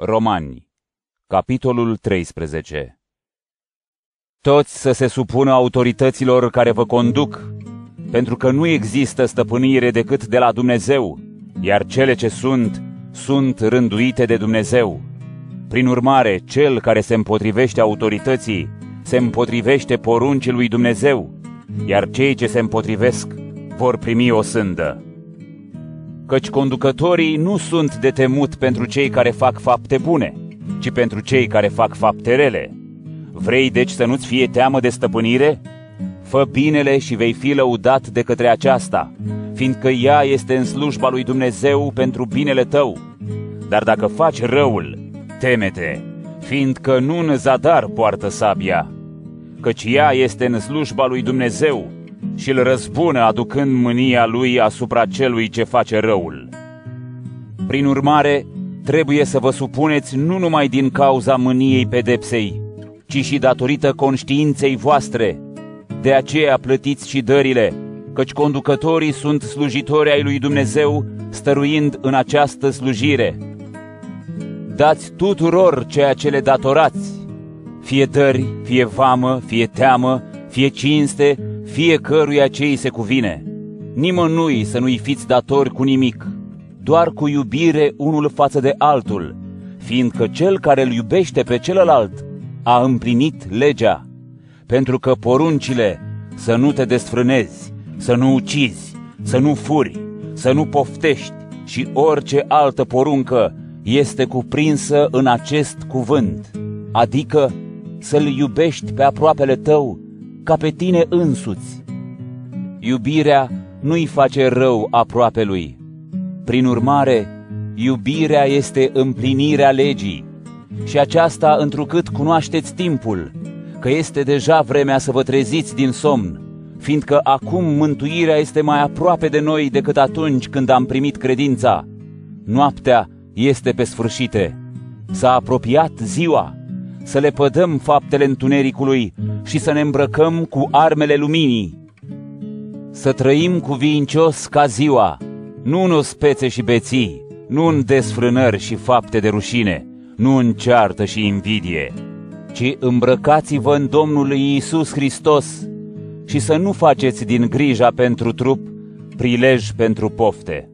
Romani, capitolul 13 Toți să se supună autorităților care vă conduc, pentru că nu există stăpânire decât de la Dumnezeu, iar cele ce sunt, sunt rânduite de Dumnezeu. Prin urmare, cel care se împotrivește autorității, se împotrivește poruncii lui Dumnezeu, iar cei ce se împotrivesc vor primi o sândă căci conducătorii nu sunt de temut pentru cei care fac fapte bune, ci pentru cei care fac fapte rele. Vrei deci să nu-ți fie teamă de stăpânire? Fă binele și vei fi lăudat de către aceasta, fiindcă ea este în slujba lui Dumnezeu pentru binele tău. Dar dacă faci răul, teme-te, fiindcă nu în zadar poartă sabia, căci ea este în slujba lui Dumnezeu și îl răzbună aducând mânia lui asupra celui ce face răul. Prin urmare, trebuie să vă supuneți nu numai din cauza mâniei pedepsei, ci și datorită conștiinței voastre. De aceea plătiți și dările, căci conducătorii sunt slujitori ai lui Dumnezeu, stăruind în această slujire. Dați tuturor ceea ce le datorați, fie dări, fie vamă, fie teamă, fie cinste, fiecăruia ce îi se cuvine. Nimănui să nu-i fiți datori cu nimic, doar cu iubire unul față de altul, fiindcă cel care îl iubește pe celălalt a împlinit legea, pentru că poruncile să nu te desfrânezi, să nu ucizi, să nu furi, să nu poftești și orice altă poruncă este cuprinsă în acest cuvânt, adică să-l iubești pe aproapele tău ca pe tine însuți. Iubirea nu-i face rău aproape lui. Prin urmare, iubirea este împlinirea legii și aceasta întrucât cunoașteți timpul, că este deja vremea să vă treziți din somn, fiindcă acum mântuirea este mai aproape de noi decât atunci când am primit credința. Noaptea este pe sfârșite. S-a apropiat ziua să le pădăm faptele întunericului și să ne îmbrăcăm cu armele luminii. Să trăim cu vincios ca ziua, nu în ospețe și beții, nu în desfrânări și fapte de rușine, nu în ceartă și invidie, ci îmbrăcați-vă în Domnul Iisus Hristos și să nu faceți din grija pentru trup prilej pentru pofte.